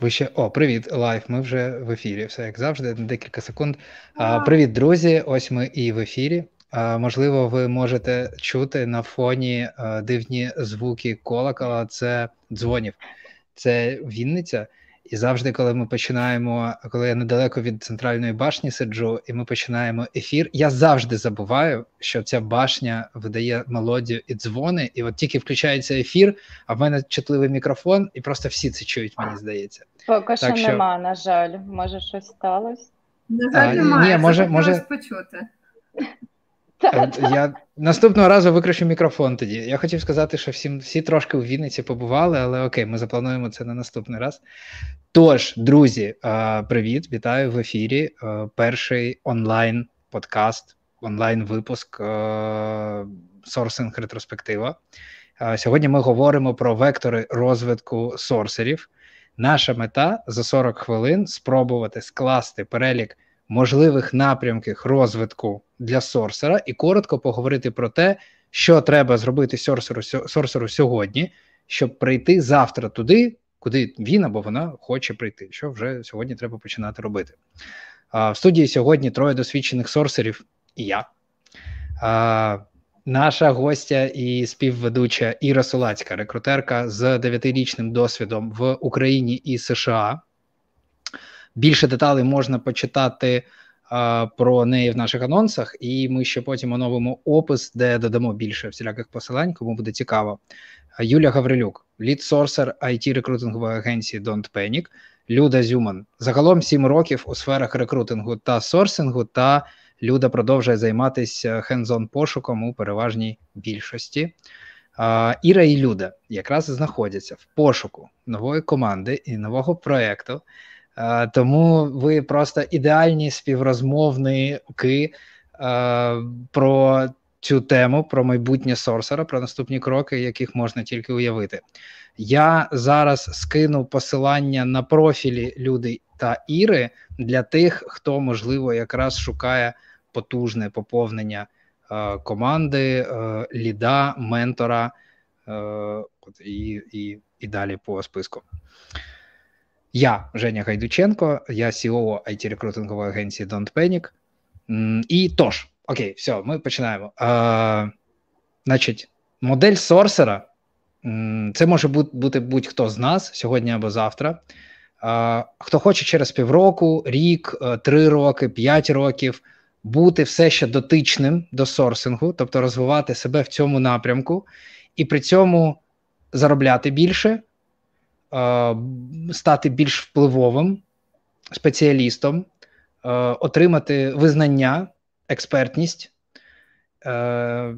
Ви ще о, привіт, live. Ми вже в ефірі. Все як завжди, на декілька секунд. А, Привіт, друзі. Ось ми і в ефірі. А, Можливо, ви можете чути на фоні а, дивні звуки колокола. Це дзвонів. Це Вінниця. І завжди, коли ми починаємо, коли я недалеко від центральної башні сиджу, і ми починаємо ефір, я завжди забуваю, що ця башня видає мелодію і дзвони, і от тільки включається ефір, а в мене чутливий мікрофон, і просто всі це чують, мені здається. Поки що що... нема, на жаль, може щось сталося? На жаль, немає. Ні, може, може... почути. Е, я наступного разу викращу мікрофон тоді. Я хотів сказати, що всім всі трошки у Вінниці побували, але окей, ми заплануємо це на наступний раз. Тож, друзі, е, привіт, вітаю в ефірі. Е, перший онлайн подкаст, онлайн випуск сорсинг ретроспектива. Сьогодні ми говоримо про вектори розвитку сорсерів. Наша мета за 40 хвилин спробувати скласти перелік можливих напрямків розвитку для сорсера і коротко поговорити про те, що треба зробити сорсеру, сорсеру сьогодні, щоб прийти завтра туди, куди він або вона хоче прийти, що вже сьогодні треба починати робити. А, В студії сьогодні троє досвідчених сорсерів і я. А, Наша гостя і співведуча Іра Солацька, рекрутерка з дев'ятирічним досвідом в Україні і США. Більше деталей можна почитати про неї в наших анонсах, і ми ще потім оновимо опис, де додамо більше всіляких посилань, кому буде цікаво. Юля Гаврилюк, лід-сорсер it рекрутингової агенції Don't Panic, Люда Зюман. Загалом 7 років у сферах рекрутингу та сорсингу. Та Люда продовжує займатися хендзон пошуком у переважній більшості. Іра і Люда якраз знаходяться в пошуку нової команди і нового проекту, тому ви просто ідеальні співрозмовники про цю тему, про майбутнє сорсера, про наступні кроки, яких можна тільки уявити. Я зараз скину посилання на профілі люди та Іри для тих, хто можливо якраз шукає потужне поповнення команди, ліда, ментора і, і, і далі по списку. Я Женя Гайдученко, я CEO it рекрутингової агенції Don't Panic. І тож, окей, все, ми починаємо. А, Значить, модель сорсера це може бути будь-хто з нас сьогодні або завтра. А, Хто хоче через півроку, рік, е, три роки, п'ять років бути все ще дотичним до сорсингу, тобто розвивати себе в цьому напрямку, і при цьому заробляти більше. Е, стати більш впливовим спеціалістом, е, отримати визнання, експертність, е,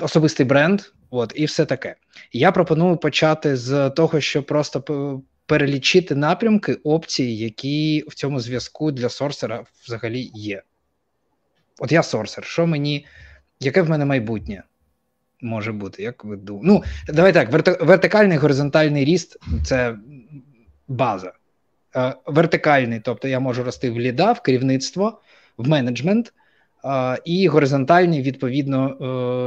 особистий бренд, от, і все таке. Я пропоную почати з того, що просто перелічити напрямки опції, які в цьому зв'язку для сорсера взагалі є. От я сорсер, що мені, яке в мене майбутнє? Може бути, як ви думаєте? Ну, давай так, вертикальний горизонтальний ріст це база. Е, вертикальний, тобто я можу рости в ліда, в керівництво, в менеджмент, е, і горизонтальний, відповідно,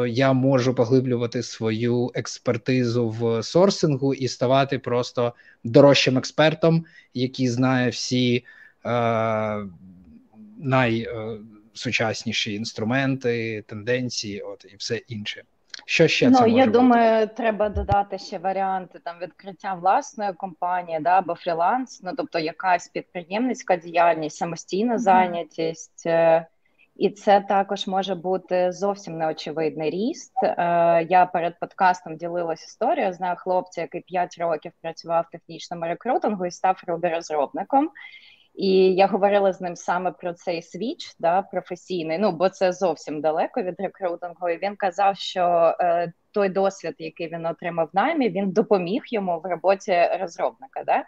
е, я можу поглиблювати свою експертизу в сорсингу і ставати просто дорожчим експертом, який знає всі найсучасніші інструменти, тенденції, от і все інше. Що ще ну, це може я бути? думаю, треба додати ще варіанти там відкриття власної компанії, да, або фріланс, ну тобто якась підприємницька діяльність, самостійна зайнятість. Mm-hmm. І це також може бути зовсім неочевидний ріст. Е, я перед подкастом ділилась історією. Знаю хлопця, який 5 років працював в технічному рекрутингу і став розробником. І я говорила з ним саме про цей свіч да, професійний, ну бо це зовсім далеко від рекрутингу. І Він казав, що е, той досвід, який він отримав в наймі, він допоміг йому в роботі розробника. Да?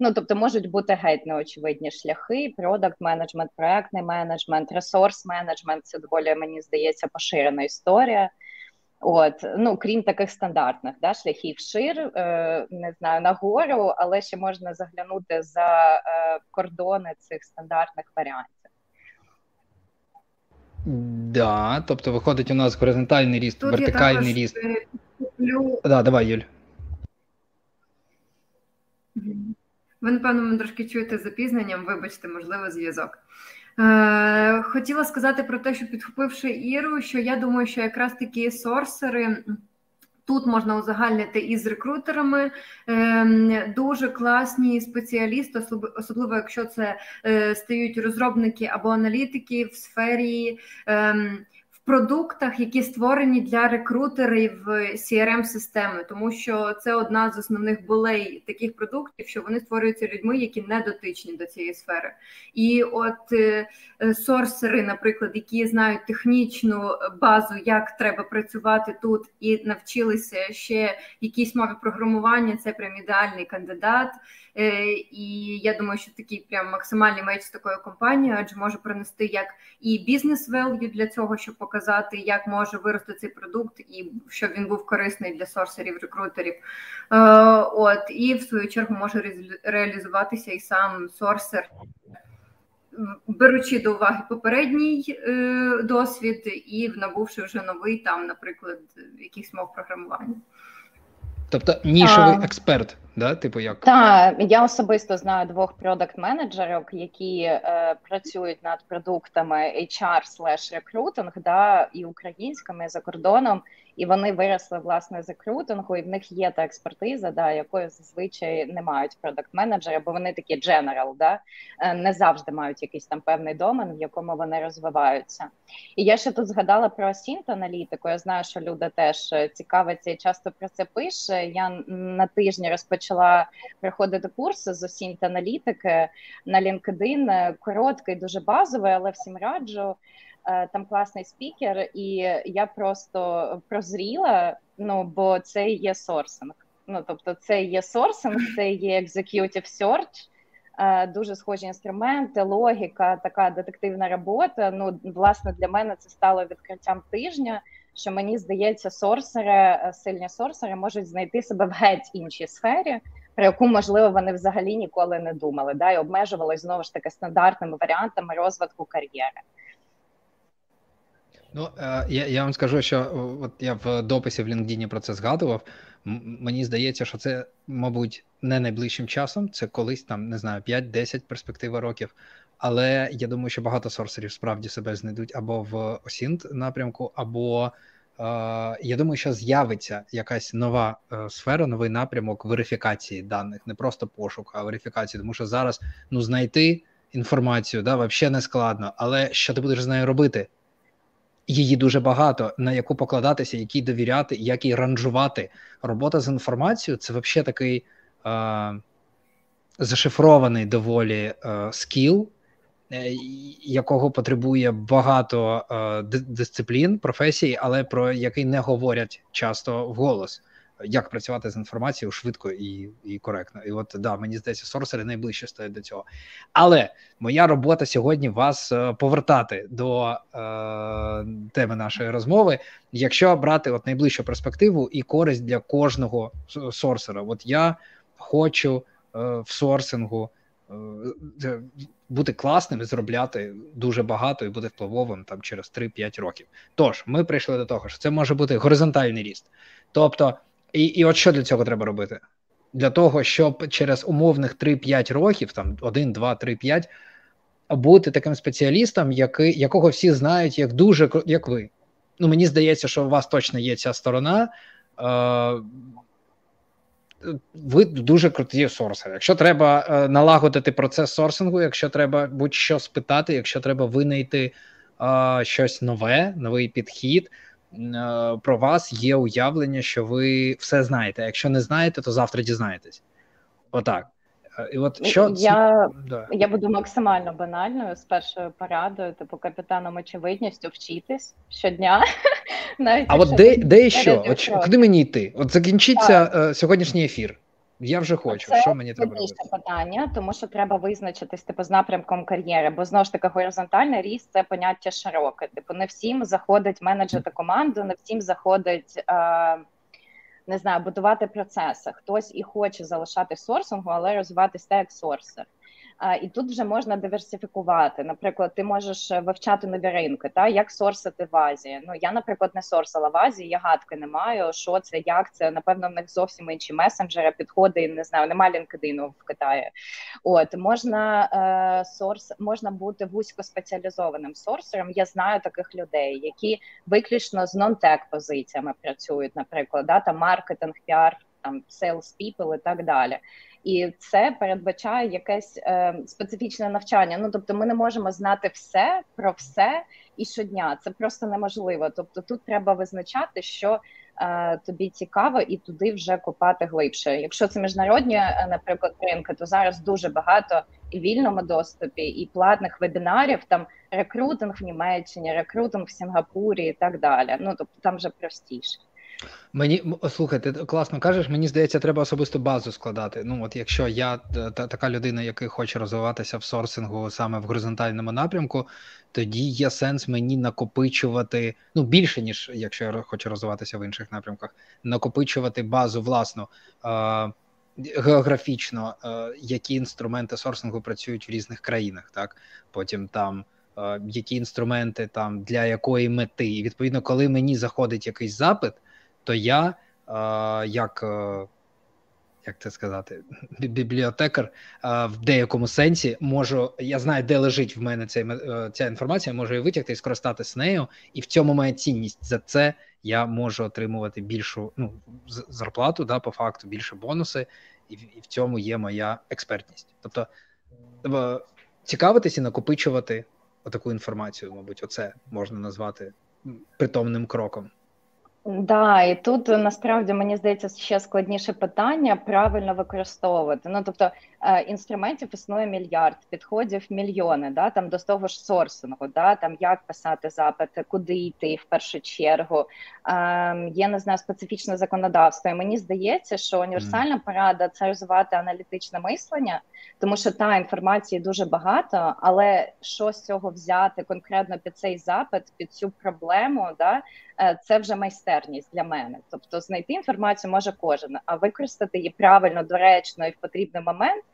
Ну тобто можуть бути геть неочевидні шляхи: продакт менеджмент, проектний менеджмент, ресурс менеджмент це доволі мені здається поширена історія. От, ну крім таких стандартних да, шляхів шир, е, не знаю, нагору, але ще можна заглянути за е, кордони цих стандартних варіантів. Да, тобто виходить у нас горизонтальний ріст, Тут вертикальний ріст. Люблю... Да, давай, Юль. Ви, напевно, мене трошки чуєте запізненням, вибачте, можливо, зв'язок. Е, Хотіла сказати про те, що підхопивши Іру, що я думаю, що якраз такі сорсери. Тут можна узагальнити із рекрутерами ем, дуже класні спеціалісти, особливо якщо це е, стають розробники або аналітики в сфері ем, продуктах, які створені для рекрутерів crm системи тому що це одна з основних болей таких продуктів, що вони створюються людьми, які не дотичні до цієї сфери. І от е, сорсери, наприклад, які знають технічну базу, як треба працювати тут, і навчилися ще якісь мові програмування. Це прям ідеальний кандидат. Е, і я думаю, що такий прям максимальний меч з такою компанією, адже може принести як і бізнес велью для цього, щоб показати, як може вирости цей продукт, і щоб він був корисний для сорсерів, рекрутерів. Е, от і в свою чергу може реалізуватися і сам сорсер. Беручи до уваги попередній е, досвід і набувши вже новий, там, наприклад, якихось мов програмування. Тобто нішовий а, експерт, да? типу як? Так, я особисто знаю двох продакт-менеджерів, які е, працюють над продуктами HR слеш рекрутинг, да, і українськими і за кордоном і вони виросли власне з рекрутингу, і в них є та експертиза, да, якої зазвичай не мають продакт-менеджери, бо вони такі дженерал, да, е, не завжди мають якийсь там певний домен, в якому вони розвиваються. І я ще тут згадала про осінт аналітику. Я знаю, що люди теж е, цікавляться і часто про це пише. Я на тижні розпочала проходити курси з осінт аналітики на LinkedIn, короткий, дуже базовий, але всім раджу. Е, там класний спікер, і я просто прозріла. Ну бо це є сорсинг. Ну тобто, це є сорсинг, це є executive search, е, дуже схожі інструменти, логіка, така детективна робота. Ну, власне, для мене це стало відкриттям тижня. Що мені здається, сорсери, е, сильні сорсери можуть знайти себе в геть іншій сфері, про яку можливо вони взагалі ніколи не думали, да, і обмежувалися знову ж таки стандартними варіантами розвитку кар'єри. Ну е, я я вам скажу, що от я в дописі в LinkedIn про це згадував. Мені здається, що це, мабуть, не найближчим часом. Це колись там не знаю 5-10 перспектива років. Але я думаю, що багато сорсерів справді себе знайдуть або в осінт напрямку, або е, я думаю, що з'явиться якась нова е, сфера, новий напрямок верифікації даних, не просто пошук, а верифікації. Тому що зараз ну знайти інформацію да, взагалі не складно. Але що ти будеш з нею робити? Її дуже багато, на яку покладатися, якій довіряти, як її ранжувати. Робота з інформацією це взагалі такий е, зашифрований доволі е, скіл, е, якого потребує багато е, дисциплін, професій, але про який не говорять часто вголос як працювати з інформацією швидко і і коректно. І от да, мені здається, сорсери найближче стоять до цього. Але моя робота сьогодні вас е, повертати до е, теми нашої розмови. Якщо брати от найближчу перспективу і користь для кожного сорсера, от я хочу е, в сорсингу. Е, бути класним і зробляти дуже багато і бути впливовим там через 3-5 років. Тож ми прийшли до того, що це може бути горизонтальний ріст. Тобто і і от що для цього треба робити? Для того, щоб через умовних 3-5 років, там 1, 2, 3, 5, бути таким спеціалістом, який, якого всі знають, як дуже як ви. Ну, мені здається, що у вас точно є ця сторона. Е, ви дуже круті сорсери. Якщо треба е, налагодити процес сорсингу, якщо треба будь-що спитати, якщо треба винайти е, щось нове, новий підхід. Е, про вас є уявлення, що ви все знаєте. Якщо не знаєте, то завтра дізнаєтесь. Отак. Е, і от що Я да. я буду максимально банальною з першою порадою, типу капітаном очевидністю вчитись щодня. Навіть А от де де що? От, куди мені йти? От закінчиться. Е, сьогоднішній ефір. Я вже хочу. Це що мені треба робити? питання, тому що треба визначитись типу з напрямком кар'єри, бо знову ж таки горизонтальний ріст це поняття широке. Типу, не всім заходить менеджити команду, не всім заходить. Е, не знаю, будувати процеси. Хтось і хоче залишати сорсингу, але розвиватися як сорсер. І тут вже можна диверсифікувати. Наприклад, ти можеш вивчати нові ринки, та як сорсити в Азії. Ну я, наприклад, не сорсила в Азії, я гадки не маю. Що це, як це? Напевно, в них зовсім інші месенджери, підходи, не знаю, немає LinkedIn в Китаї. От можна е, сорс, можна бути вузькоспеціалізованим сорсером. Я знаю таких людей, які виключно з non-tech позиціями працюють, наприклад, да, там маркетинг, піар, там sales people і так далі і це передбачає якесь е, специфічне навчання. Ну тобто, ми не можемо знати все про все і щодня. Це просто неможливо. Тобто, тут треба визначати, що е, тобі цікаво, і туди вже копати глибше. Якщо це міжнародні, е, наприклад, ринки, то зараз дуже багато і вільному доступі, і платних вебінарів. Там рекрутинг в Німеччині, рекрутинг в Сінгапурі і так далі. Ну тобто там вже простіше. Мені слухай, ти класно кажеш, мені здається, треба особисту базу складати. Ну, от якщо я та, така людина, яка хоче розвиватися в сорсингу саме в горизонтальному напрямку, тоді є сенс мені накопичувати ну більше, ніж якщо я хочу розвиватися в інших напрямках, накопичувати базу власну е- географічно, е- які інструменти сорсингу працюють в різних країнах, так потім там. Які інструменти там для якої мети, і відповідно, коли мені заходить якийсь запит, то я, як як це сказати, бібліотекар в деякому сенсі можу. Я знаю, де лежить в мене ця, е, ця інформація, можу її витягти і скористатися нею, і в цьому моя цінність. За це я можу отримувати більшу ну, зарплату, да, по факту, більше бонуси, і в, і в цьому є моя експертність. Тобто цікавитись і накопичувати таку інформацію, мабуть, оце можна назвати притомним кроком. Да, і тут насправді мені здається ще складніше питання правильно використовувати. Ну тобто інструментів існує мільярд, підходів мільйони. Да, там до того ж сорсингу, да, там як писати запити, куди йти в першу чергу. Е, Є не знаю специфічне законодавство. І Мені здається, що універсальна порада це розвивати аналітичне мислення, тому що та інформації дуже багато, але що з цього взяти конкретно під цей запит, під цю проблему, да. Е, це вже майстерність для мене. Тобто знайти інформацію може кожен, а використати її правильно, доречно і в потрібний момент.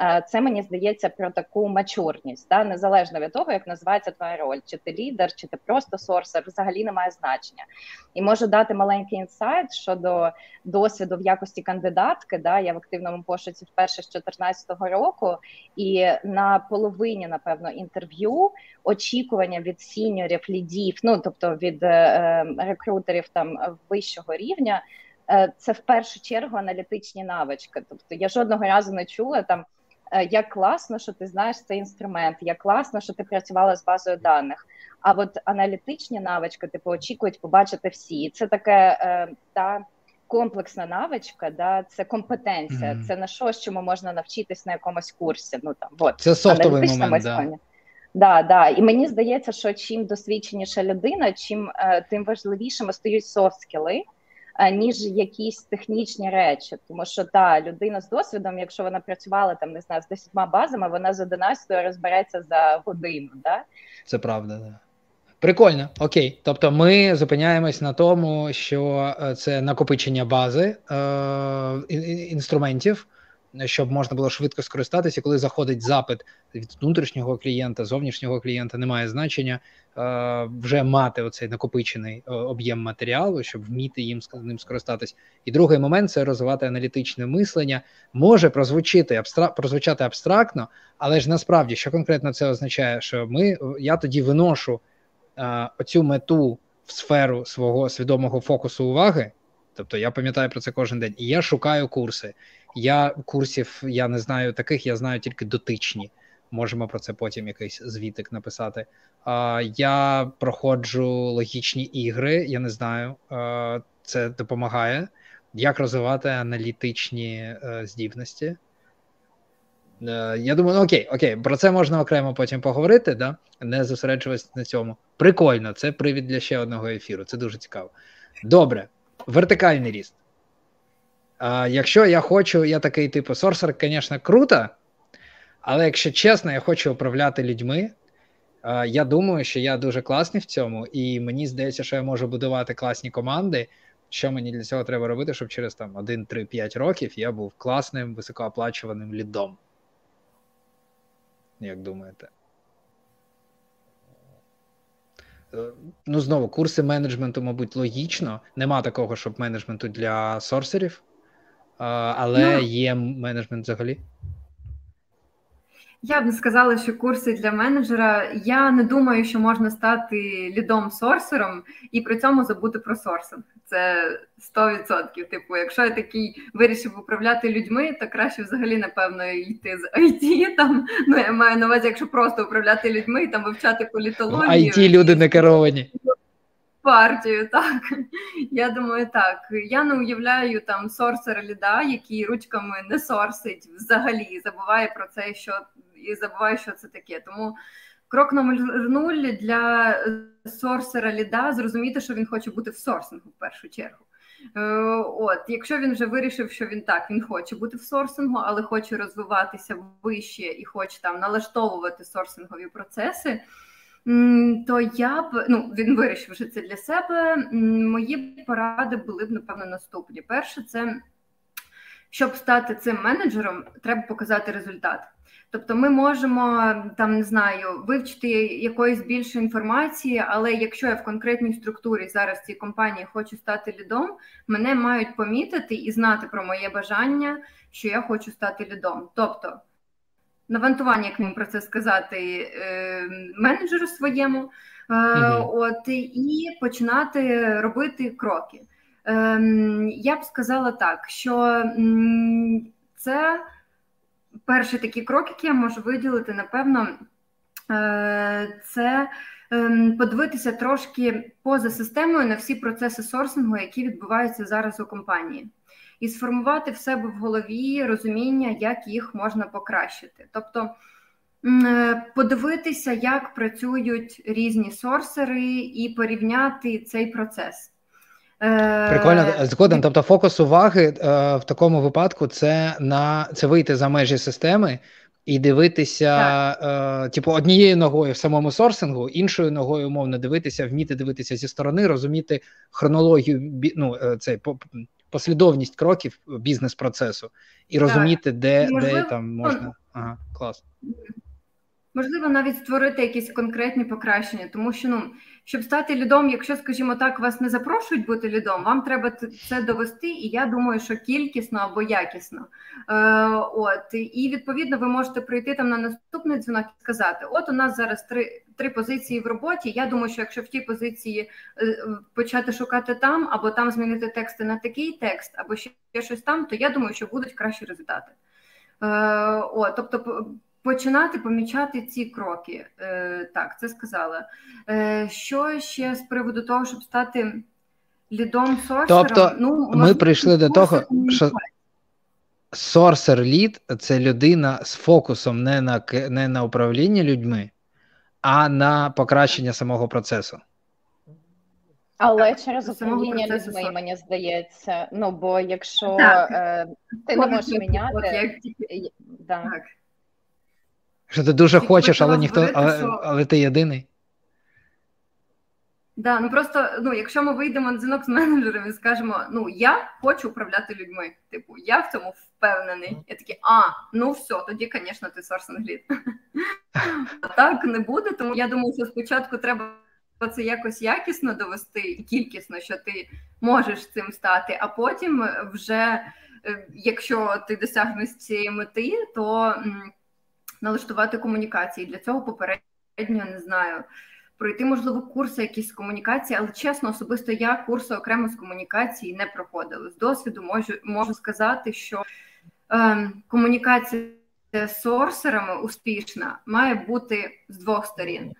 Е, це мені здається про таку мачурність, да? незалежно від того, як називається твоя роль, чи ти лідер, чи ти просто сорсер, взагалі не має значення. І можу дати маленький інсайт щодо досвіду в якості кандидатки. Да? Я в активному пошуці вперше з 2014 року, і на половині, напевно, інтерв'ю очікування від сіньорів, лідів, ну тобто від е, е рекрутерів там вищого рівня. Е, це в першу чергу аналітичні навички. Тобто я жодного разу не чула там як класно, що ти знаєш цей інструмент, як класно, що ти працювала з базою даних. А от аналітичні навички, типу, очікують побачити всі. Це таке е, та комплексна навичка, да, це компетенція, mm-hmm. це на що, чому можна навчитись на якомусь курсі. Ну там от це софтовий момент, да. Да, да. І мені здається, що чим досвідченіша людина, чим е, тим важливішими стають софт-скіли, ніж якісь технічні речі. Тому що та людина з досвідом, якщо вона працювала там, не знаю, з десятьма базами, вона з 11 розбереться за годину. Да? Це правда, да. Прикольно, окей. Тобто ми зупиняємось на тому, що е, це накопичення бази е, інструментів, щоб можна було швидко скористатися, коли заходить запит від внутрішнього клієнта, зовнішнього клієнта, немає значення е, вже мати оцей накопичений е, об'єм матеріалу, щоб вміти їм ним скористатись. І другий момент це розвивати аналітичне мислення. Може прозвучити абстра... прозвучати абстрактно, але ж насправді що конкретно це означає, що ми я тоді виношу е, оцю мету в сферу свого свідомого фокусу уваги. Тобто я пам'ятаю про це кожен день, і я шукаю курси. Я курсів я не знаю таких, я знаю тільки дотичні. Можемо про це потім якийсь звітик написати. А, Я проходжу логічні ігри, я не знаю, а, це допомагає. Як розвивати аналітичні е, здібності? Е, я думаю, ну окей, окей, про це можна окремо потім поговорити, да? не зосереджуватися на цьому. Прикольно, це привід для ще одного ефіру. Це дуже цікаво. Добре, вертикальний ріст. А, Якщо я хочу, я такий типу сорсер, звісно, круто, але якщо чесно, я хочу управляти людьми. А, я думаю, що я дуже класний в цьому, і мені здається, що я можу будувати класні команди. Що мені для цього треба робити, щоб через там 1, 3, 5 років я був класним, високооплачуваним лідом. як думаєте? Е, ну, знову, курси менеджменту, мабуть, логічно. Нема такого, щоб менеджменту для сорсерів, але ну, є менеджмент взагалі. Я б не сказала, що курси для менеджера. Я не думаю, що можна стати лідом сорсером і при цьому забути про сорсинг. Це 100%. Типу, якщо я такий вирішив управляти людьми, то краще взагалі, напевно, йти з IT. Там ну я маю на увазі, якщо просто управляти людьми і там вивчати політологію. IT люди не керовані. Партію, так. Я думаю, так. Я не уявляю там сорсера ліда, який ручками не сорсить взагалі, забуває про це, що і забуваю, що це таке. Тому крок номер нуль для сорсера ліда зрозуміти, що він хоче бути в сорсингу в першу чергу. Е, от, якщо він вже вирішив, що він так, він хоче бути в сорсингу, але хоче розвиватися вище і хоче там налаштовувати сорсингові процеси, то я б ну він вирішив вже це для себе. Мої поради були б напевно наступні. Перше, це щоб стати цим менеджером, треба показати результат. Тобто ми можемо там не знаю вивчити якоїсь більше інформації, але якщо я в конкретній структурі зараз цій компанії хочу стати лідом, мене мають помітити і знати про моє бажання, що я хочу стати лідом. Тобто навантування, як мені про це сказати, е, менеджеру своєму, mm от і починати робити кроки. Ем, я б сказала так, що це перший такий крок, який я можу виділити, напевно, е, це ем, подивитися трошки поза системою на всі процеси сорсингу, які відбуваються зараз у компанії, і сформувати в себе в голові розуміння, як їх можна покращити. Тобто е, подивитися, як працюють різні сорсери, і порівняти цей процес. Прикольно е, згоден. Тобто, фокус уваги е, в такому випадку це на це вийти за межі системи і дивитися, е, типу, однією ногою в самому сорсингу, іншою ногою умовно дивитися, вміти дивитися зі сторони, розуміти хронологію ну, цей послідовність кроків бізнес-процесу і розуміти, де, Можливо, де там можна. Ага, клас. Можливо, навіть створити якісь конкретні покращення, тому що ну щоб стати лідом, якщо, скажімо так, вас не запрошують бути лідом, вам треба це довести, і я думаю, що кількісно або якісно. Е, От і відповідно ви можете прийти там на наступний дзвінок і сказати: От у нас зараз три три позиції в роботі. Я думаю, що якщо в тій позиції е, почати шукати там, або там змінити тексти на такий текст, або ще щось там, то я думаю, що будуть кращі результати. Е, О, тобто починати помічати ці кроки. Е, Так, це сказала. Е, Що ще з приводу того, щоб стати лідом сорсером? Тобто ну, ми прийшли до того, що сорсер лід це людина з фокусом не на не на управління людьми, а на покращення самого процесу. Але через управління людьми, мені здається. Ну бо якщо е, ти не можеш міняти, от, як... да. так. Що ти дуже хочеш, але ніхто, але, що... але ти єдиний. Да, ну просто ну, якщо ми вийдемо на дзвінок з менеджером і скажемо, ну я хочу управляти людьми. Типу, я в цьому впевнений. Я такий, а, ну все, тоді, звісно, ти сорсинг лід. Так не буде, тому я думаю, що спочатку треба це якось якісно довести і кількісно, що ти можеш цим стати, а потім вже, е, якщо ти досягнеш цієї мети, то налаштувати комунікації. Для цього попередньо не знаю. Пройти, можливо, курси якісь комунікації, але чесно, особисто я курси окремо з комунікації не проходила. З досвіду можу можу сказати, що е, комунікація з сорсерами успішна має бути з двох сторін.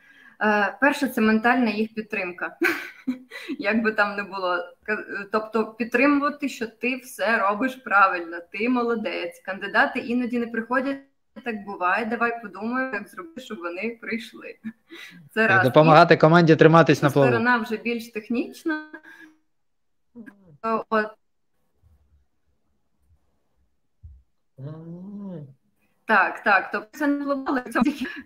Е, Перше, це ментальна їх підтримка, як би там не було. Тобто підтримувати, що ти все робиш правильно, ти молодець. Кандидати іноді не приходять так буває. Давай подумаємо, як зробити, щоб вони прийшли. Це раз. Допомагати команді триматись на плаву. Сторона вже більш технічна. От. Так, так. Тобто це не впливало.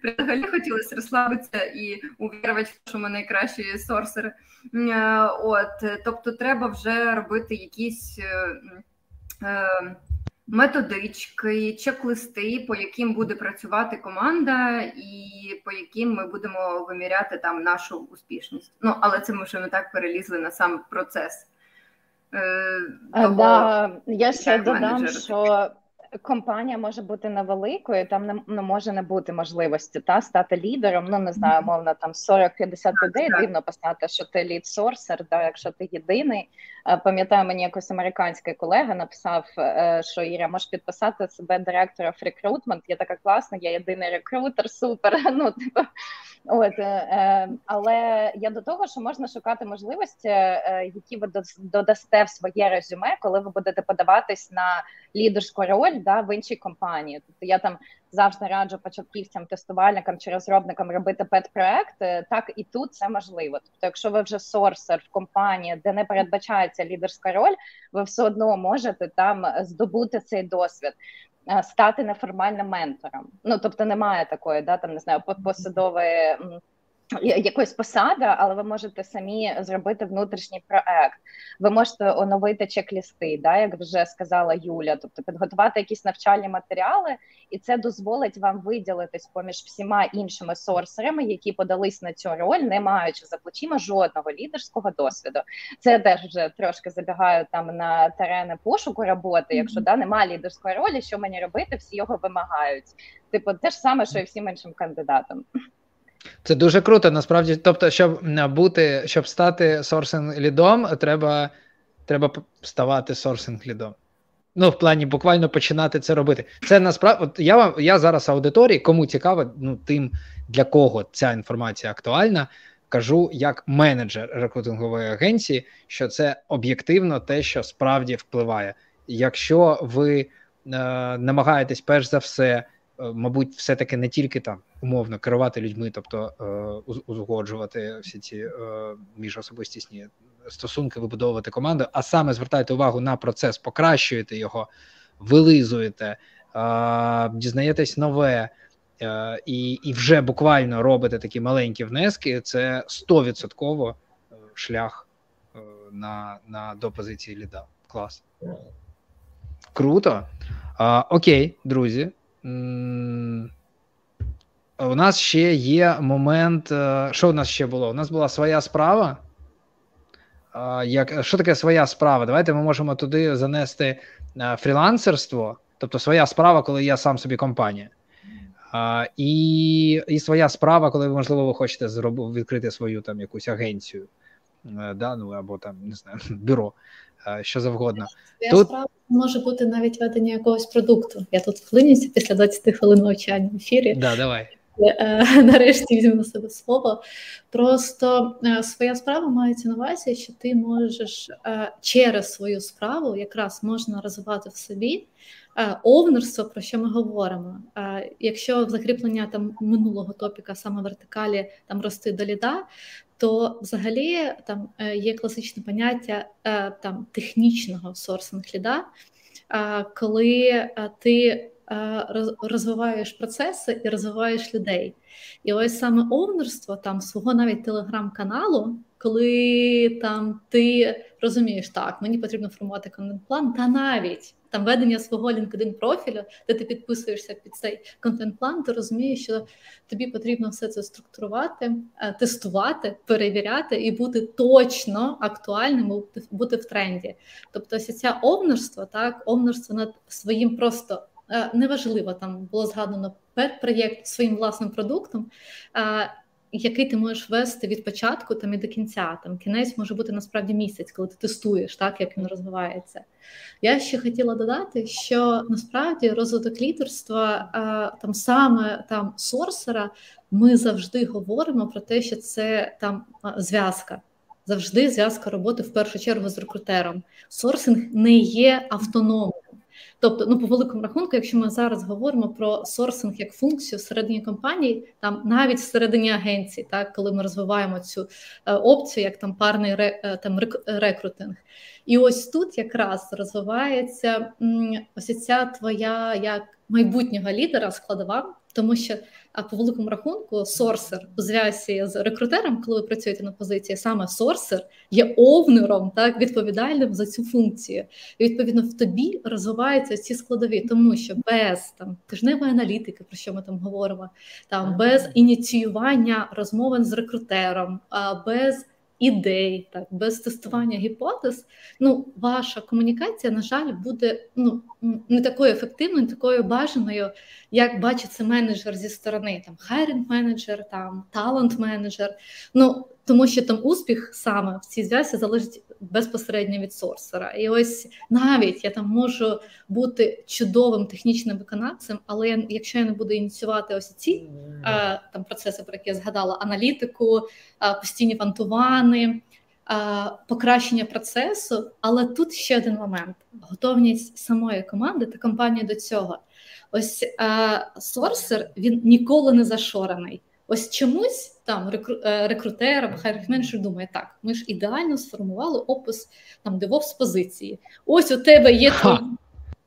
Взагалі хотілося розслабитися і увірувати, що ми найкращі сорсери. От, тобто, треба вже робити якісь. Е, е, методички, чек-листи, по яким буде працювати команда, і по яким ми будемо виміряти там нашу успішність. Ну, але це ми вже не так перелізли на сам процес. Е, того, да, Я ще додам, що компанія може бути невеликою, там не, не може не бути можливості та стати лідером. Ну не знаю, мовно там 40-50 людей. Дивно писати, що ти лід сорсер, да, якщо ти єдиний. Е, пам'ятаю, мені якось американський колега написав, е, що Іра може підписати себе директора в рекрутмент. Я така класна, я єдиний рекрутер, супер. Ну типу, от е, але я до того, що можна шукати можливості, які ви додасте в своє резюме, коли ви будете подаватись на лідерську роль да, в іншій компанії. Тобто я там завжди раджу початківцям, тестувальникам чи розробникам робити пет-проекти. Так і тут це можливо. Тобто, якщо ви вже сорсер в компанії, де не передбачається лідерська роль, ви все одно можете там здобути цей досвід. Е, стати неформальним ментором, ну тобто немає такої, да там не знаю, посадової якоїсь посади, але ви можете самі зробити внутрішній проект. Ви можете оновити чек-лісти, да, як вже сказала Юля, тобто підготувати якісь навчальні матеріали, і це дозволить вам виділитись поміж всіма іншими сорсерами, які подались на цю роль, не маючи за плечима жодного лідерського досвіду. Це теж вже трошки забігаю там на терени пошуку роботи. Якщо да немає лідерської ролі, що мені робити, всі його вимагають. Типу, те ж саме, що і всім іншим кандидатам. Це дуже круто, насправді. Тобто, щоб бути, щоб стати сорсинг лідом, треба треба ставати сорсинг лідом. Ну, в плані буквально починати це робити. Це насправді я вам я зараз аудиторії, кому цікаво, ну тим для кого ця інформація актуальна, кажу як менеджер рекрутингової агенції, що це об'єктивно те, що справді впливає. Якщо ви е, намагаєтесь перш за все, мабуть, все-таки не тільки там умовно керувати людьми, тобто е, узгоджувати всі ці е, міжособистісні стосунки, вибудовувати команду, а саме звертайте увагу на процес, покращуєте його, вилизуєте, е, дізнаєтесь нове. І і вже буквально робите такі маленькі внески, це 100% шлях на на до позиції ліда. Клас. Круто. А, Окей, друзі. У нас ще є момент. Е, що у нас ще було? У нас була своя справа. Як, Що таке своя справа? Давайте ми можемо туди занести е, фрілансерство, тобто своя справа, коли я сам собі компанія. І і своя справа, коли ви, можливо ви хочете зроб... відкрити свою там якусь агенцію, е, да, ну або там не знаю, бюро, що завгодно. Своя тут... справа може бути навіть ведення якогось продукту. Я тут вклинюся після 20 хвилин навчання в ефірі. Да, давай. Е, нарешті візьму на себе слово. Просто е, своя справа мається на увазі, що ти можеш е, через свою справу якраз можна розвивати в собі овнерство, про що ми говоримо. Якщо закріплення там минулого топіка саме вертикалі там рости до ліда, то взагалі там є класичне поняття там технічного сорсинг ліда, коли ти розвиваєш процеси і розвиваєш людей. І ось саме овнерство там свого навіть телеграм-каналу, коли там ти розумієш, так, мені потрібно формувати контент-план, та навіть там ведення свого LinkedIn профілю, де ти підписуєшся під цей контент-план, ти розумієш, що тобі потрібно все це структурувати, е, тестувати, перевіряти і бути точно актуальним, бути в тренді. Тобто, ось ця овнерство, так, овнерство над своїм просто. Е, неважливо, там було згадано проєкт своїм власним продуктом, е, який ти можеш вести від початку там і до кінця. Там кінець може бути насправді місяць, коли ти тестуєш, так як він розвивається. Я ще хотіла додати, що насправді розвиток лідерства, там саме там сорсера, ми завжди говоримо про те, що це там зв'язка. Завжди зв'язка роботи в першу чергу з рекрутером. Сорсинг не є автономним. Тобто, ну по великому рахунку, якщо ми зараз говоримо про сорсинг як функцію всередині компанії, там навіть всередині агенції, так коли ми розвиваємо цю е, опцію, як там парний е, там рекрутинг. І ось тут якраз розвивається ось ця твоя як майбутнього лідера складова. Тому що а по великому рахунку сорсер у зв'язці з рекрутером, коли ви працюєте на позиції, саме сорсер є овнером, так відповідальним за цю функцію. І відповідно в тобі розвиваються ці складові, тому що без там тижневої аналітики, про що ми там говоримо, там без ініціювання розмови з рекрутером, без ідей, так без тестування гіпотез, ну ваша комунікація, на жаль, буде ну не такою ефективною, не такою бажаною, як бачиться менеджер зі сторони, там хайрінг менеджер, там талант менеджер. Ну тому що там успіх саме в цій зв'язці залежить безпосередньо від сорсера. І ось навіть я там можу бути чудовим технічним виконавцем, але я, якщо я не буду ініціювати ось ці а, там процеси, про які я згадала, аналітику, а, постійні вантувани. Покращення процесу, але тут ще один момент: готовність самої команди та компанії до цього. Ось сорсер він ніколи не зашорений. Ось чомусь там рекру, е, рекрутер або хайрінг менеджер думає, так, ми ж ідеально сформували опис там DevOps позиції. Ось у тебе є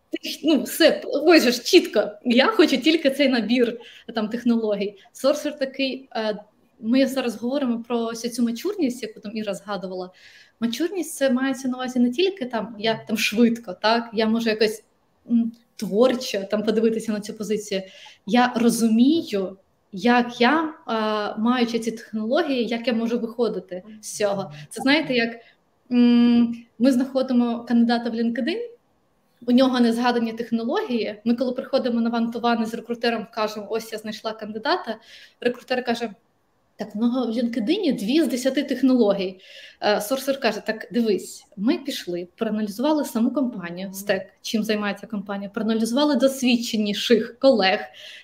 твій, ну, все, ось ж чітко. Я хочу тільки цей набір там технологій. Сорсер такий. Е, ми зараз говоримо про цю мачурність, яку там Іра згадувала. Мачурність це мається на увазі не тільки там як там швидко, так я можу якось м, творчо там подивитися на цю позицію. Я розумію, як я, маючи ці технології, як я можу виходити з цього. Це знаєте, як ми знаходимо кандидата в LinkedIn, у нього не згадані технології. Ми, коли приходимо на вантувани з рекрутером, кажемо, ось я знайшла кандидата. Рекрутер каже: так, ну в LinkedIn дві з десяти технологій. Е, сорсер каже: так, дивись, ми пішли, проаналізували саму компанію, стек, чим займається компанія, проаналізували досвідченіших колег,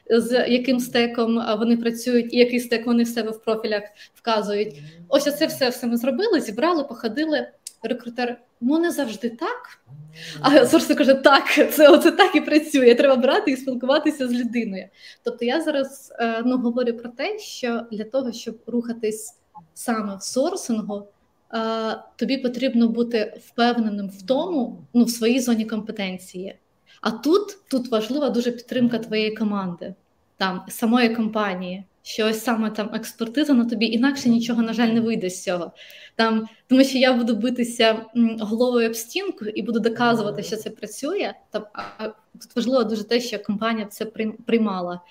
з яким стеком вони працюють, і який стек вони в себе в профілях вказують. Ось це все все ми зробили, зібрали, походили. Рекрутер, ну не завжди так. А Сорсер каже, так, це оце так і працює. Треба брати і спілкуватися з людиною. Тобто я зараз е, ну, говорю про те, що для того, щоб рухатись саме в сорсингу, е, тобі потрібно бути впевненим в тому, ну, в своїй зоні компетенції. А тут тут важлива дуже підтримка твоєї команди, там самої компанії що ось саме там експертиза на тобі, інакше нічого, на жаль, не вийде з цього. Там, Тому що я буду битися головою об стінку і буду доказувати, що це працює. Там, а Тут важливо дуже те, що компанія це приймала.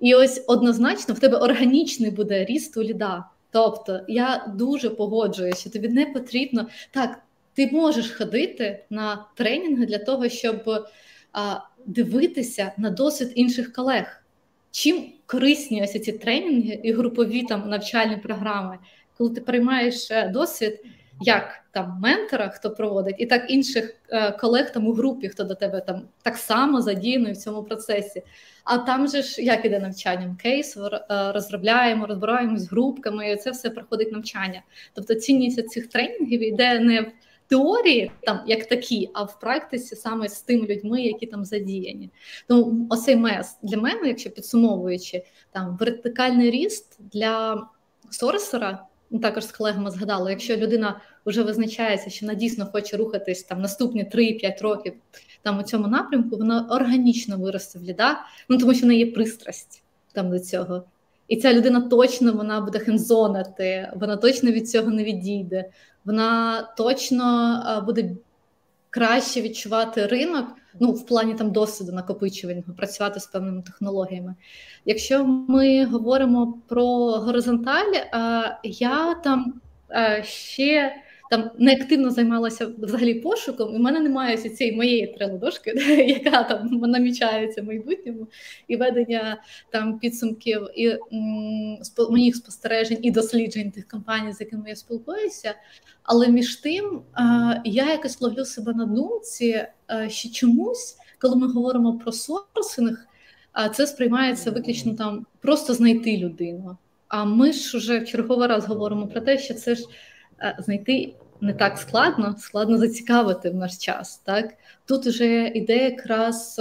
І ось однозначно в тебе органічний буде ріст у ліда. Тобто я дуже погоджуюся, що тобі не потрібно так. Ти можеш ходити на тренінги для того, щоб а, дивитися на досвід інших колег. Чим корисні ось ці тренінги і групові там навчальні програми, коли ти приймаєш е, досвід, як там ментора, хто проводить, і так інших е, колег там у групі, хто до тебе там так само задіяний в цьому процесі. А там же ж як іде навчання? Кейс е, розробляємо, розбираємось групками, і це все проходить навчання. Тобто цінність цих тренінгів йде не в теорії, там як такі, а в практиці саме з тими людьми, які там задіяні. Тому оцей мес для мене, якщо підсумовуючи, там вертикальний ріст для сорсера. Ну, також з колегами згадали, якщо людина вже визначається, що вона дійсно хоче рухатись там наступні 3-5 років там у цьому напрямку, вона органічно виросте в ліда, ну тому що в неї є пристрасть там до цього. І ця людина точно вона буде хензонити, вона точно від цього не відійде вона точно буде краще відчувати ринок, ну в плані там досвіду накопичувального, працювати з певними технологіями. Якщо ми говоримо про горизонталь, я там ще там неактивно займалася взагалі пошуком, і в мене немає цієї моєї трилодошки, яка там намічається в майбутньому, і ведення там підсумків і моїх спостережень і досліджень тих компаній, з якими я спілкуюся. Але між тим я якось ловлю себе на думці, е, що чомусь, коли ми говоримо про сорсинг, це сприймається виключно там просто знайти людину. А ми ж вже в черговий раз говоримо про те, що це ж знайти не так складно, складно зацікавити в наш час. Так Тут вже йде якраз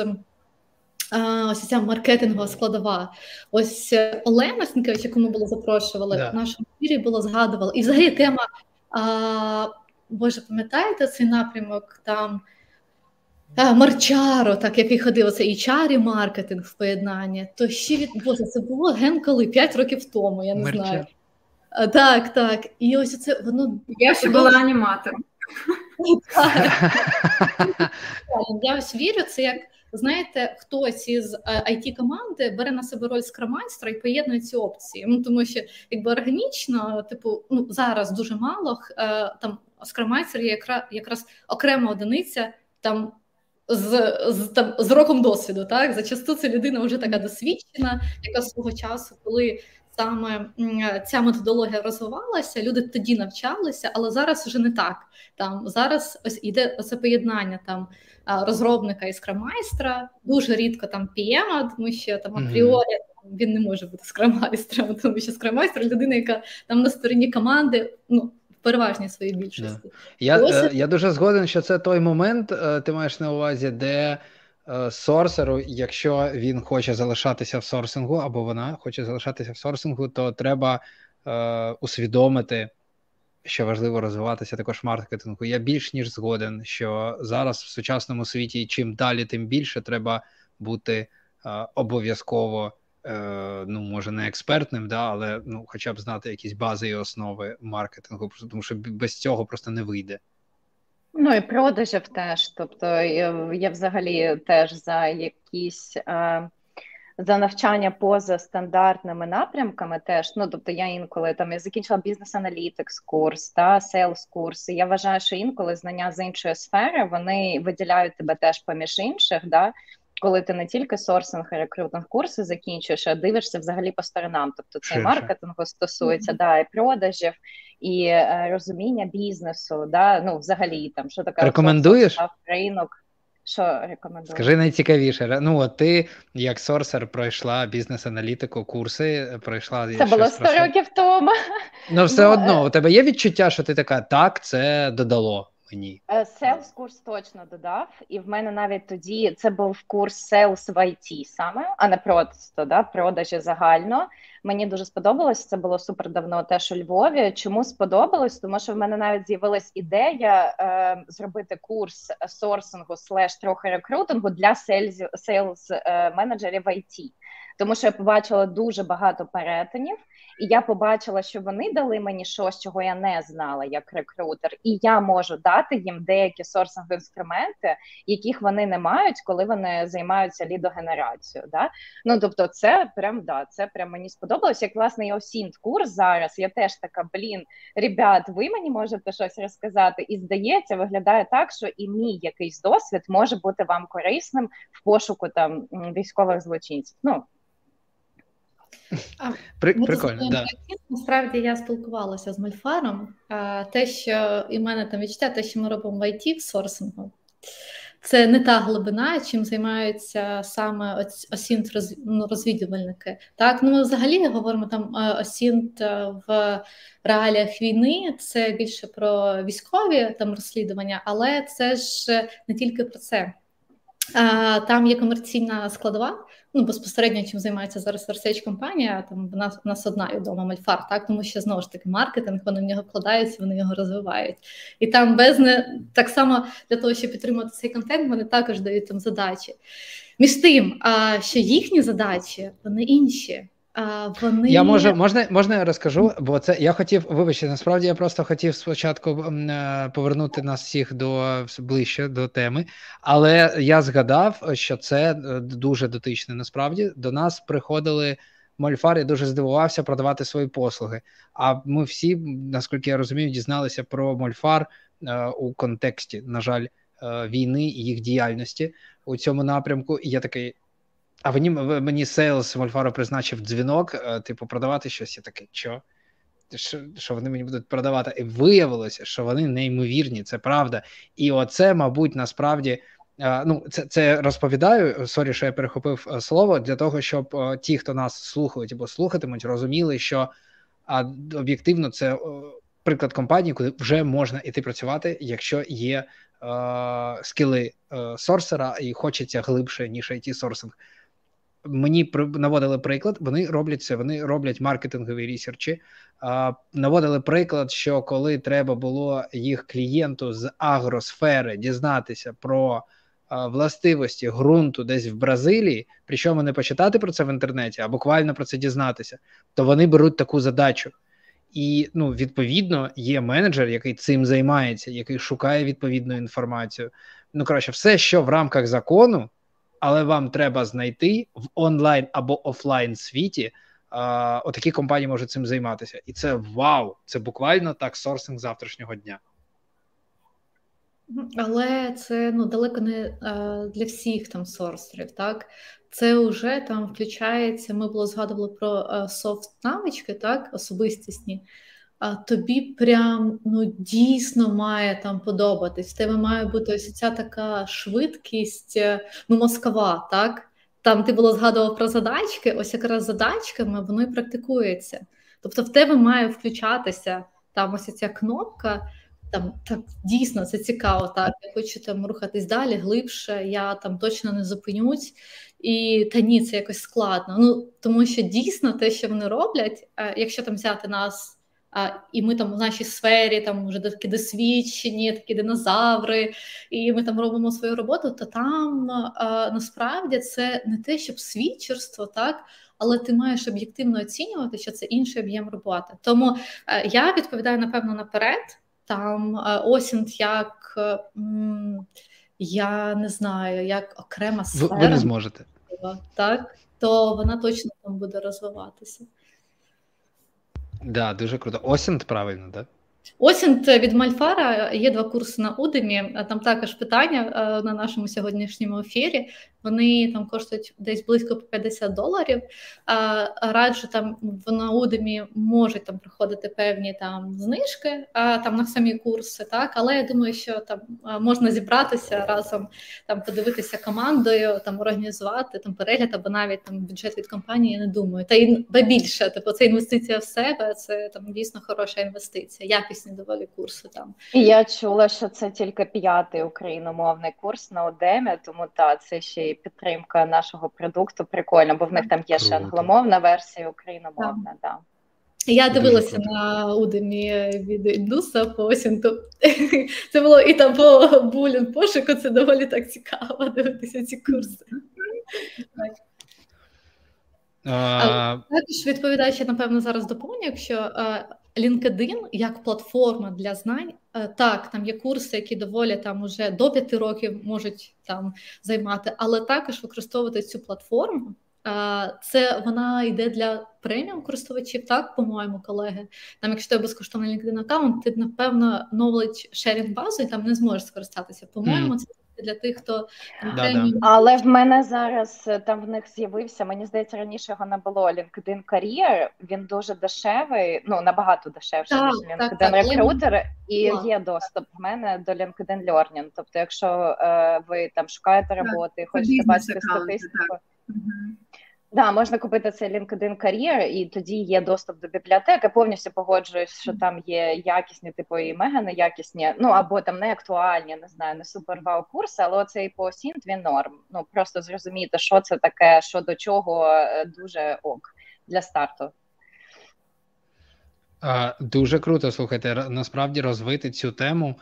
а, ось ця маркетингова складова. Ось е, Олена Снікевич, яку ми було запрошували, да. в нашому ефірі було згадувала. І взагалі тема, а, Боже, пам'ятаєте цей напрямок там? Марчаро, так який ходив оце і маркетинг в поєднанні, то ще від Боже, це було ген коли 5 років тому, я не Марчар. знаю. А, Так, так. І ось це воно. Я ще була аніматором. Я ось вірю, це як знаєте, хтось із it е, команди бере на себе роль скрамайстра і поєднує ці опції. Ну тому що якби органічно, типу, ну зараз дуже мало е, там скрамайстер є якраз якраз окрема одиниця там. З з, там, з роком досвіду, так зачасту це людина вже така досвідчена, яка свого часу, коли саме ця методологія розвивалася, люди тоді навчалися, але зараз вже не так. Там зараз ось іде це поєднання там розробника і скрамайстра, дуже рідко там PM, тому що там апріорі він не може бути скрамайстром, тому що скрамайстер людина, яка там на стороні команди, ну. Переважній своїй більшості. Yeah. Я Ось... Е, я дуже згоден, що це той момент, е, ти маєш на увазі, де Е, сорсеру, якщо він хоче залишатися в сорсингу, або вона хоче залишатися в сорсингу, то треба е, усвідомити, що важливо розвиватися також в маркетингу. Я більш ніж згоден, що зараз в сучасному світі чим далі, тим більше треба бути е, обов'язково. Е, ну, може, не експертним, да, але ну, хоча б знати якісь бази і основи маркетингу, тому що без цього просто не вийде. Ну і продажів теж. Тобто я, я взагалі теж за якісь е, за навчання поза стандартними напрямками. Теж ну тобто я інколи там я закінчила бізнес-аналітикс курс та селс курси. Я вважаю, що інколи знання з іншої сфери вони виділяють тебе теж поміж інших. да, коли ти не тільки сорсинг і рекрутинг курси закінчуєш, а дивишся взагалі по сторонам. Тобто це маркетингу стосується, mm-hmm. да, і продажів, і е, розуміння бізнесу, да, ну взагалі там що таке рекомендуєш ринок. Що рекомендую? Скажи найцікавіше. Ну, от ти, як сорсер, пройшла бізнес-аналітику, курси, пройшла. Це було 100 років тому. Ну, все одно, е, у тебе є відчуття, що ти така, так, це додало мені. Sales курс точно додав, і в мене навіть тоді це був курс sales в IT саме, а не просто да, продажі загально. Мені дуже сподобалось. Це було супер давно теж у Львові. Чому сподобалось? Тому що в мене навіть з'явилась ідея е, зробити курс сорсингу slash трохи рекрутингу для sales е, менеджерів IT. Тому що я побачила дуже багато перетинів, і я побачила, що вони дали мені щось, чого я не знала як рекрутер, і я можу дати їм деякі сорсинг інструменти, яких вони не мають, коли вони займаються лідогенерацією. Да? Ну тобто, це прям да, це прям мені сподобалось. Як власне і осінт курс зараз. Я теж така, блін, ребят, ви мені можете щось розказати, і здається, виглядає так, що і мій якийсь досвід може бути вам корисним в пошуку там військових злочинців. Ну При, Прикольно, да. Насправді я спілкувалася з Мальфаром. Те, що і в мене там відчуття, те, що ми робимо в IT в сорсингу, це не та глибина, чим займаються саме осінт ну, розвідувальники. Так, ну ми взагалі говоримо там осінт е, в реаліях війни. Це більше про військові там розслідування, але це ж не тільки про це. Там є комерційна складова, ну безпосередньо чим займається зараз research компанія. Там в нас в нас одна відома Мольфар, так тому що знову ж таки маркетинг, вони в нього вкладаються, вони його розвивають. І там без не так само для того, щоб підтримати цей контент, вони також дають там задачі. Між тим, що їхні задачі вони інші. Вони... Я можу, можна можна я розкажу, бо це я хотів, вибачте, насправді я просто хотів спочатку е, повернути нас всіх до ближче до теми, але я згадав, що це е, дуже дотичне. Насправді до нас приходили Мольфар, я дуже здивувався продавати свої послуги. А ми всі, наскільки я розумію, дізналися про Мольфар е, у контексті, на жаль, війни і їх діяльності у цьому напрямку. І я такий. А мені мені sales Мольфара призначив дзвінок, е, типу, продавати щось. Я таке, що? що? Що вони мені будуть продавати? І виявилося, що вони неймовірні, це правда. І оце, мабуть, насправді. Е, ну, це це розповідаю. Sorry, що я перехопив е, слово для того, щоб ті, хто нас слухають або слухатимуть, розуміли, що а, об'єктивно це приклад компанії, куди вже можна іти працювати, якщо є е, скіли е, сорсера і хочеться глибше ніж it сорсинг Мені наводили приклад, вони роблять це, вони роблять маркетингові ресерчі. Наводили приклад, що коли треба було їх клієнту з агросфери дізнатися про властивості ґрунту десь в Бразилії, причому не почитати про це в інтернеті, а буквально про це дізнатися, то вони беруть таку задачу. І ну, відповідно є менеджер, який цим займається, який шукає відповідну інформацію. Ну, коротше, все, що в рамках закону, але вам треба знайти в онлайн або офлайн світі. А, Отакі компанії можуть цим займатися. І це вау! Це буквально так сорсинг завтрашнього дня. Але це ну далеко не е, для всіх там сорсерів, так це вже там включається. Ми було згадували про софт навички, так особистісні. Тобі прям ну дійсно має там подобатись. В тебе має бути ось ця така швидкість, е, ну мозкова, так там ти було згадував про задачки. Ось якраз задачками воно і практикується. Тобто, в тебе має включатися там ось ця кнопка там так дійсно це цікаво. Так я хочу там рухатись далі глибше. Я там точно не зупинюсь, і та ні, це якось складно. Ну тому що дійсно те, що вони роблять, е, якщо там взяти нас. А, І ми там в нашій сфері там вже такі досвідчені, такі динозаври, і ми там робимо свою роботу, то там а, насправді це не те, щоб свідчерство, так, але ти маєш об'єктивно оцінювати, що це інший об'єм роботи. Тому а, е, я відповідаю напевно наперед там е, Осінт як я не знаю, як окрема сфера. Ви не зможете. Так, то вона точно там буде розвиватися. Да, дуже круто. Осінт правильно, так? Да? Осінт від Мольфара є два курси на Удемі. Там також питання е, на нашому сьогоднішньому ефірі. Вони там коштують десь близько 50 доларів. Раджу там на Удемі можуть там приходити певні там знижки там на самі курси, так але я думаю, що там можна зібратися разом, там подивитися командою, там організувати там перегляд або навіть там бюджет від компанії. Я не думаю. Та й більше, типу, це інвестиція в себе, це там дійсно хороша інвестиція, якісні доволі курси там. І я чула, що це тільки п'ятий україномовний курс на Удемі, тому та це ще підтримка нашого продукту. Прикольно, бо в них там є ще англомовна версія, україномовна. Да. Я дивилася на Удемі від індуса по осінту. Це було і там по булін пошуку. Це доволі так цікаво дивитися ці курси. А... Також відповідаючи, напевно, зараз доповню, якщо LinkedIn як платформа для знань, е, так, там є курси, які доволі там уже до п'яти років можуть там займати, але також використовувати цю платформу. Е, це вона йде для преміум користувачів, так, по-моєму, колеги. Там, якщо тебе безкоштовний LinkedIn аккаунт, ти напевно knowledge sharing базою там не зможеш скористатися. По-моєму, це для тих, хто да, да. але в мене зараз е, там в них з'явився. Мені здається, раніше його не було. LinkedIn Career, він дуже дешевий, ну набагато дешевший ніж LinkedIn Recruiter, і так. є доступ в мене до LinkedIn Learning. Тобто, якщо е, ви там шукаєте роботи, хочете бачити статистику. Да, можна купити цей LinkedIn Career, і тоді є доступ до бібліотеки. Повністю погоджуюсь, що там є якісні, типу і мега неякісні, ну або там не актуальні, не знаю, не супер вау курси, але оцей по осінт він норм. Ну просто зрозуміти, що це таке, що до чого е, дуже ок для старту. Дуже круто слухайте. Насправді розвинути цю тему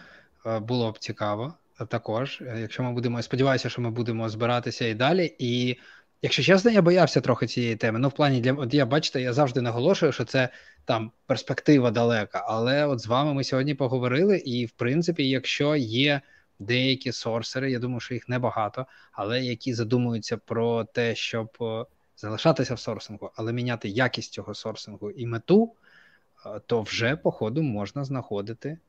е, було б цікаво також. Е, якщо ми будемо сподіваюся, що ми будемо збиратися і далі і. Якщо чесно, я боявся трохи цієї теми. Ну, в плані для от я бачите, я завжди наголошую, що це там перспектива далека. Але от з вами ми сьогодні поговорили, і в принципі, якщо є деякі сорсери, я думаю, що їх небагато, але які задумуються про те, щоб е, залишатися в сорсингу, але міняти якість цього сорсингу і мету, е, то вже по ходу можна знаходити е,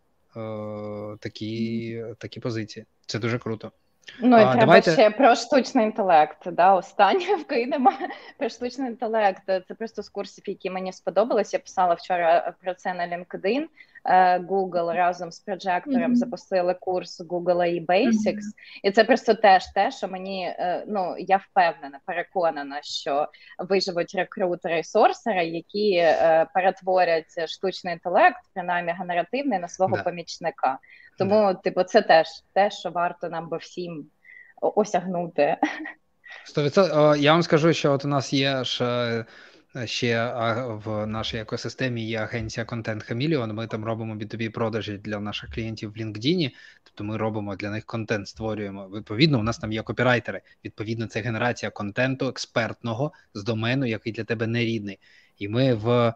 такі, такі позиції. Це дуже круто. Ну і а, треба давайте... ще про штучний інтелект. Да, Останнє вкинемо про штучний інтелект. Це просто з курсів, які мені сподобалися. Я писала вчора про це на LinkedIn. Е, Google разом з проджектором mm-hmm. запустили курс Google AI Basics, mm-hmm. і це просто теж те, що мені е, ну я впевнена, переконана, що виживуть рекрутери і сорсери, які е, перетворять штучний інтелект, принаймні генеративний, на свого yeah. помічника. Тому, типу, це теж те, що варто нам би всім осягнути. 100%. Я вам скажу, що от у нас є ж ще в нашій екосистемі є агенція Content Chameleon, Ми там робимо B2B продажі для наших клієнтів в LinkedIn, Тобто ми робимо для них контент, створюємо. Відповідно, у нас там є копірайтери. Відповідно, це генерація контенту експертного з домену, який для тебе не рідний. І ми в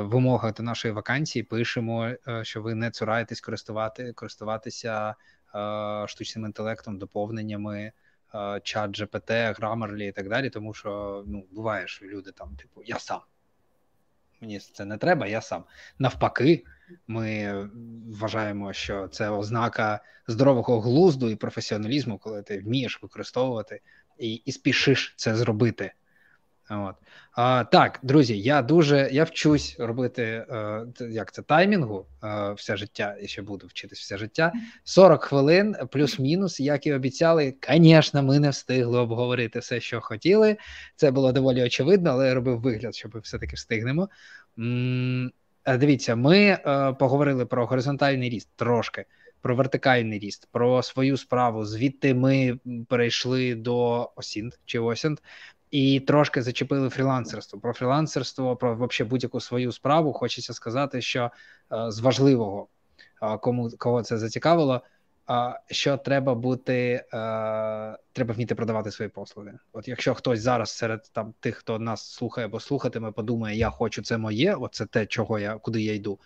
вимогах до нашої вакансії пишемо, е, що ви не цураєтесь користувати, користуватися е, штучним інтелектом, доповненнями, чат GPT, Grammarly і так далі, тому що ну, буває, що люди там, типу, я сам. Мені це не треба, я сам. Навпаки, ми вважаємо, що це ознака здорового глузду і професіоналізму, коли ти вмієш використовувати і і спішиш це зробити. От. А, Так, друзі, я дуже я вчусь робити е, як це таймінгу е, все життя, і ще буду вчитись все життя. 40 хвилин, плюс-мінус, як і обіцяли. Звісно, ми не встигли обговорити все, що хотіли. Це було доволі очевидно, але я робив вигляд, що ми все-таки встигнемо. М- е, дивіться, ми е, поговорили про горизонтальний ріст трошки. Про вертикальний ріст, про свою справу. Звідти ми перейшли до Осінт чи Осінт і трошки зачепили фрілансерство. Про фрілансерство, про вообще будь-яку свою справу. Хочеться сказати, що е, з важливого, е, кому кого це зацікавило, е, що треба бути, треба вміти продавати свої послуги. От якщо хтось зараз серед там тих, хто нас слухає або слухатиме, подумає, я хочу це моє, оце те, чого я куди я йду.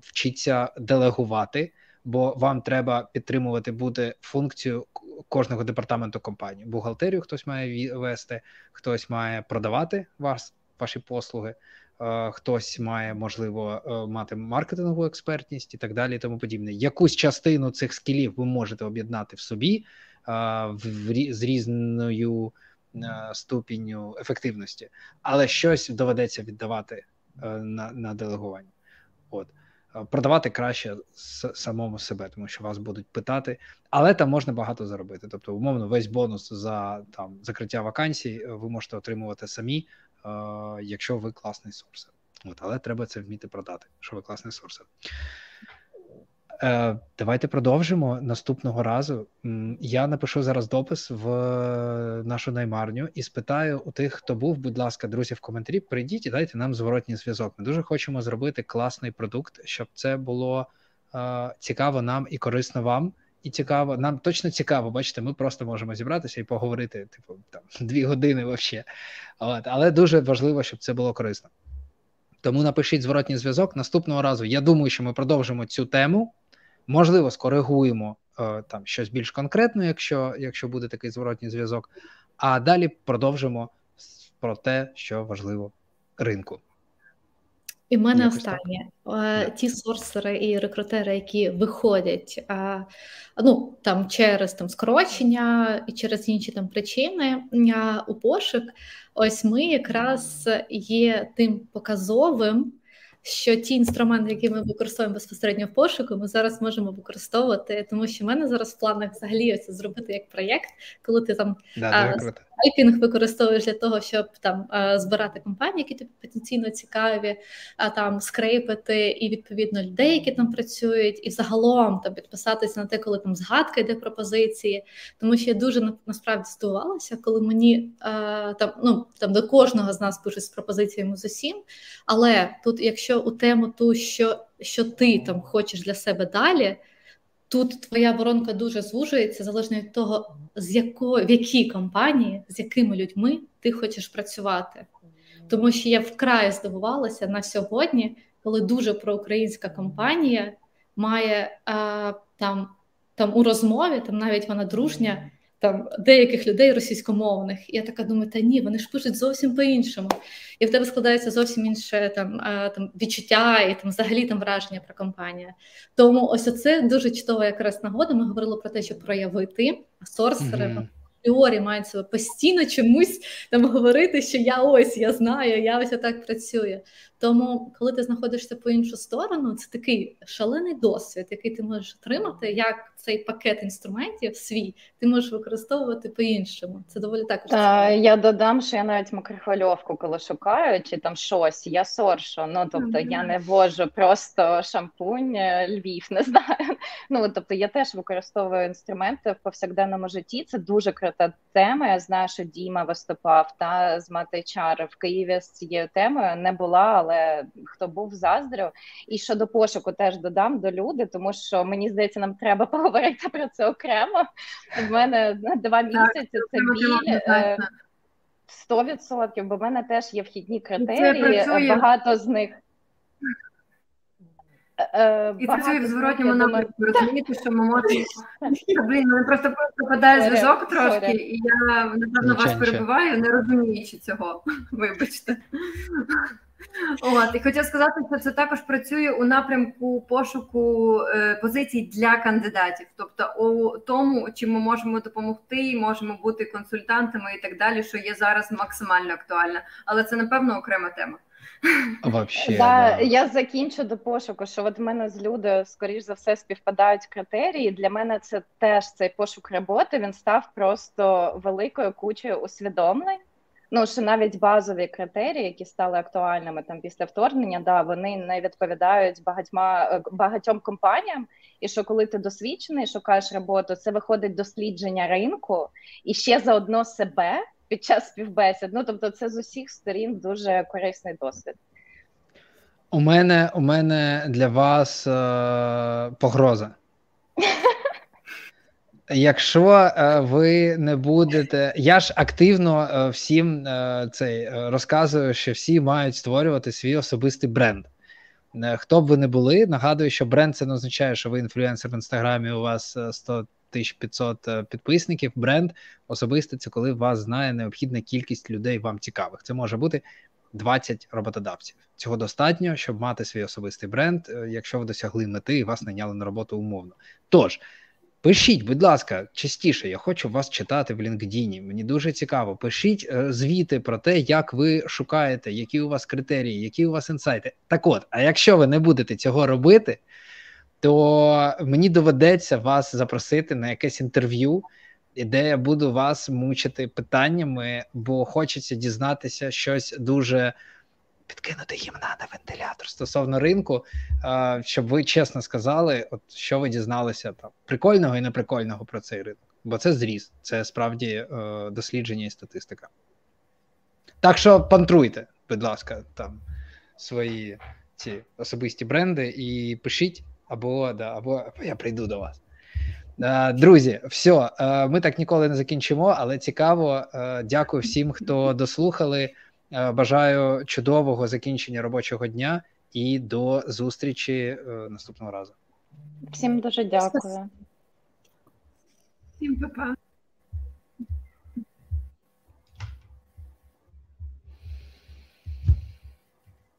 Вчиться делегувати бо вам треба підтримувати буде функцію кожного департаменту компанії. Бухгалтерію хтось має вести, хтось має продавати вас, ваші послуги. Е, хтось має можливо е, мати маркетингову експертність і так далі, і тому подібне. Якусь частину цих скілів ви можете об'єднати в собі е, з різною ступінню ефективності, але щось доведеться віддавати на на делегування. От продавати краще самому себе, тому що вас будуть питати, але там можна багато заробити. Тобто, умовно, весь бонус за там закриття вакансій е, ви можете отримувати самі, е, якщо ви класний сорсер. От, але треба це вміти продати, що ви класний сорсер. Е, Давайте продовжимо наступного разу. Я напишу зараз допис в нашу наймарню і спитаю у тих, хто був, будь ласка, друзі, в коментарі. Прийдіть і дайте нам зворотній зв'язок. Ми дуже хочемо зробити класний продукт, щоб це було е, цікаво нам і корисно вам. І цікаво, нам точно цікаво, бачите, ми просто можемо зібратися і поговорити, типу, там дві години взагалі. От, Але дуже важливо, щоб це було корисно. Тому напишіть зворотній зв'язок. Наступного разу я думаю, що ми продовжимо цю тему. Можливо, скоригуємо е, там щось більш конкретне, якщо якщо буде такий зворотній зв'язок. А далі продовжимо про те, що важливо ринку. І в мене Якось останнє так. ті сорсери і рекрутери, які виходять ну там через там скорочення і через інші там причини у пошук, ось ми якраз є тим показовим що ті інструменти, які ми використовуємо безпосередньо в пошуку, ми зараз можемо використовувати, тому що в мене зараз в планах взагалі це зробити як проєкт, коли ти там да, скайпінг використовуєш для того, щоб там збирати компанії, які тобі потенційно цікаві, а там скрейпити і відповідно людей, які там працюють, і загалом там підписатися на те, коли там згадка йде пропозиції. Тому що я дуже насправді здивувалася, коли мені там ну там до кожного з нас пишуть з пропозиціями з усім. Але тут, якщо у тему ту, що, що ти там хочеш для себе далі. Тут твоя воронка дуже звужується залежно від того, з якої в якій компанії, з якими людьми ти хочеш працювати. Тому що я вкрай здивувалася на сьогодні, коли дуже проукраїнська компанія має а, там там у розмові, там навіть вона дружня там деяких людей російськомовних. І я така думаю, та ні, вони ж пишуть зовсім по-іншому. І в тебе складається зовсім інше там там відчуття і там взагалі там враження про компанію. Тому ось це дуже чудова якраз нагода. Ми говорили про те, щоб проявити сорсери. Mm-hmm апріорі мають себе постійно чомусь там говорити, що я ось я знаю, я ось так працюю. Тому, коли ти знаходишся по іншу сторону, це такий шалений досвід, який ти можеш отримати, як цей пакет інструментів свій ти можеш використовувати по-іншому. Це доволі також. Та, я додам, що я навіть микрохвильовку, коли шукаю, чи там щось, я соршу. Ну тобто mm-hmm. я не ввожу просто шампунь, е, Львів, не знаю. Ну тобто я теж використовую інструменти в повсякденному житті. Це дуже закрита тема. Я знаю, що Діма виступав та з Матайчар в Києві з цією темою не була, але хто був заздрив. І щодо пошуку теж додам до люди, тому що мені здається, нам треба поговорити про це окремо. У мене два місяці це біль. Сто відсотків, бо в мене теж є вхідні критерії. Багато з них Е, І працює в зворотньому напрямку. Розумієте, що ми можемо. Блін, мене просто пропадає зв'язок трошки, і я напевно вас перебуваю, не розуміючи цього. Вибачте. От, і хотів сказати, що це також працює у напрямку пошуку е, позицій для кандидатів, тобто у тому, чим ми можемо допомогти, можемо бути консультантами і так далі, що є зараз максимально актуально, але це напевно окрема тема. Вообще, да, да. Я закінчу до пошуку, що от в мене з люди, скоріш за все, співпадають критерії. Для мене це теж цей пошук роботи. Він став просто великою кучею усвідомлень. Ну, що навіть базові критерії, які стали актуальними там після вторгнення, да, вони не відповідають багатьма багатьом компаніям. І що коли ти досвідчений, шукаєш роботу, це виходить дослідження ринку і ще заодно себе під час співбесід. Ну тобто, це з усіх сторін дуже корисний досвід. У мене у мене для вас е, погроза. Якщо е, ви не будете, я ж активно е, всім е, цей розказую, що всі мають створювати свій особистий бренд. Хто б ви не були, нагадую, що бренд це не означає, що ви інфлюенсер в інстаграмі, у вас 100 1500 е, підписників. Бренд особистий це коли вас знає необхідна кількість людей вам цікавих. Це може бути 20 роботодавців. Цього достатньо, щоб мати свій особистий бренд, якщо ви досягли мети і вас найняли на роботу умовно. Тож. Пишіть, будь ласка, частіше, я хочу вас читати в LinkedIn, Мені дуже цікаво. Пишіть е, звіти про те, як ви шукаєте, які у вас критерії, які у вас інсайти. Так от, а якщо ви не будете цього робити, то мені доведеться вас запросити на якесь інтерв'ю, де я буду вас мучити питаннями, бо хочеться дізнатися щось дуже підкинути їм на вентилятор стосовно ринку, щоб ви чесно сказали, от що ви дізналися там прикольного і неприкольного про цей ринок. Бо це зріз, це справді е, дослідження і статистика. Так що пантруйте, будь ласка, там свої ці особисті бренди і пишіть або да, або я прийду до вас. Друзі, все, ми так ніколи не закінчимо, але цікаво. Дякую всім, хто дослухали. Бажаю чудового закінчення робочого дня і до зустрічі наступного разу. Всім дуже дякую. Всім па-па.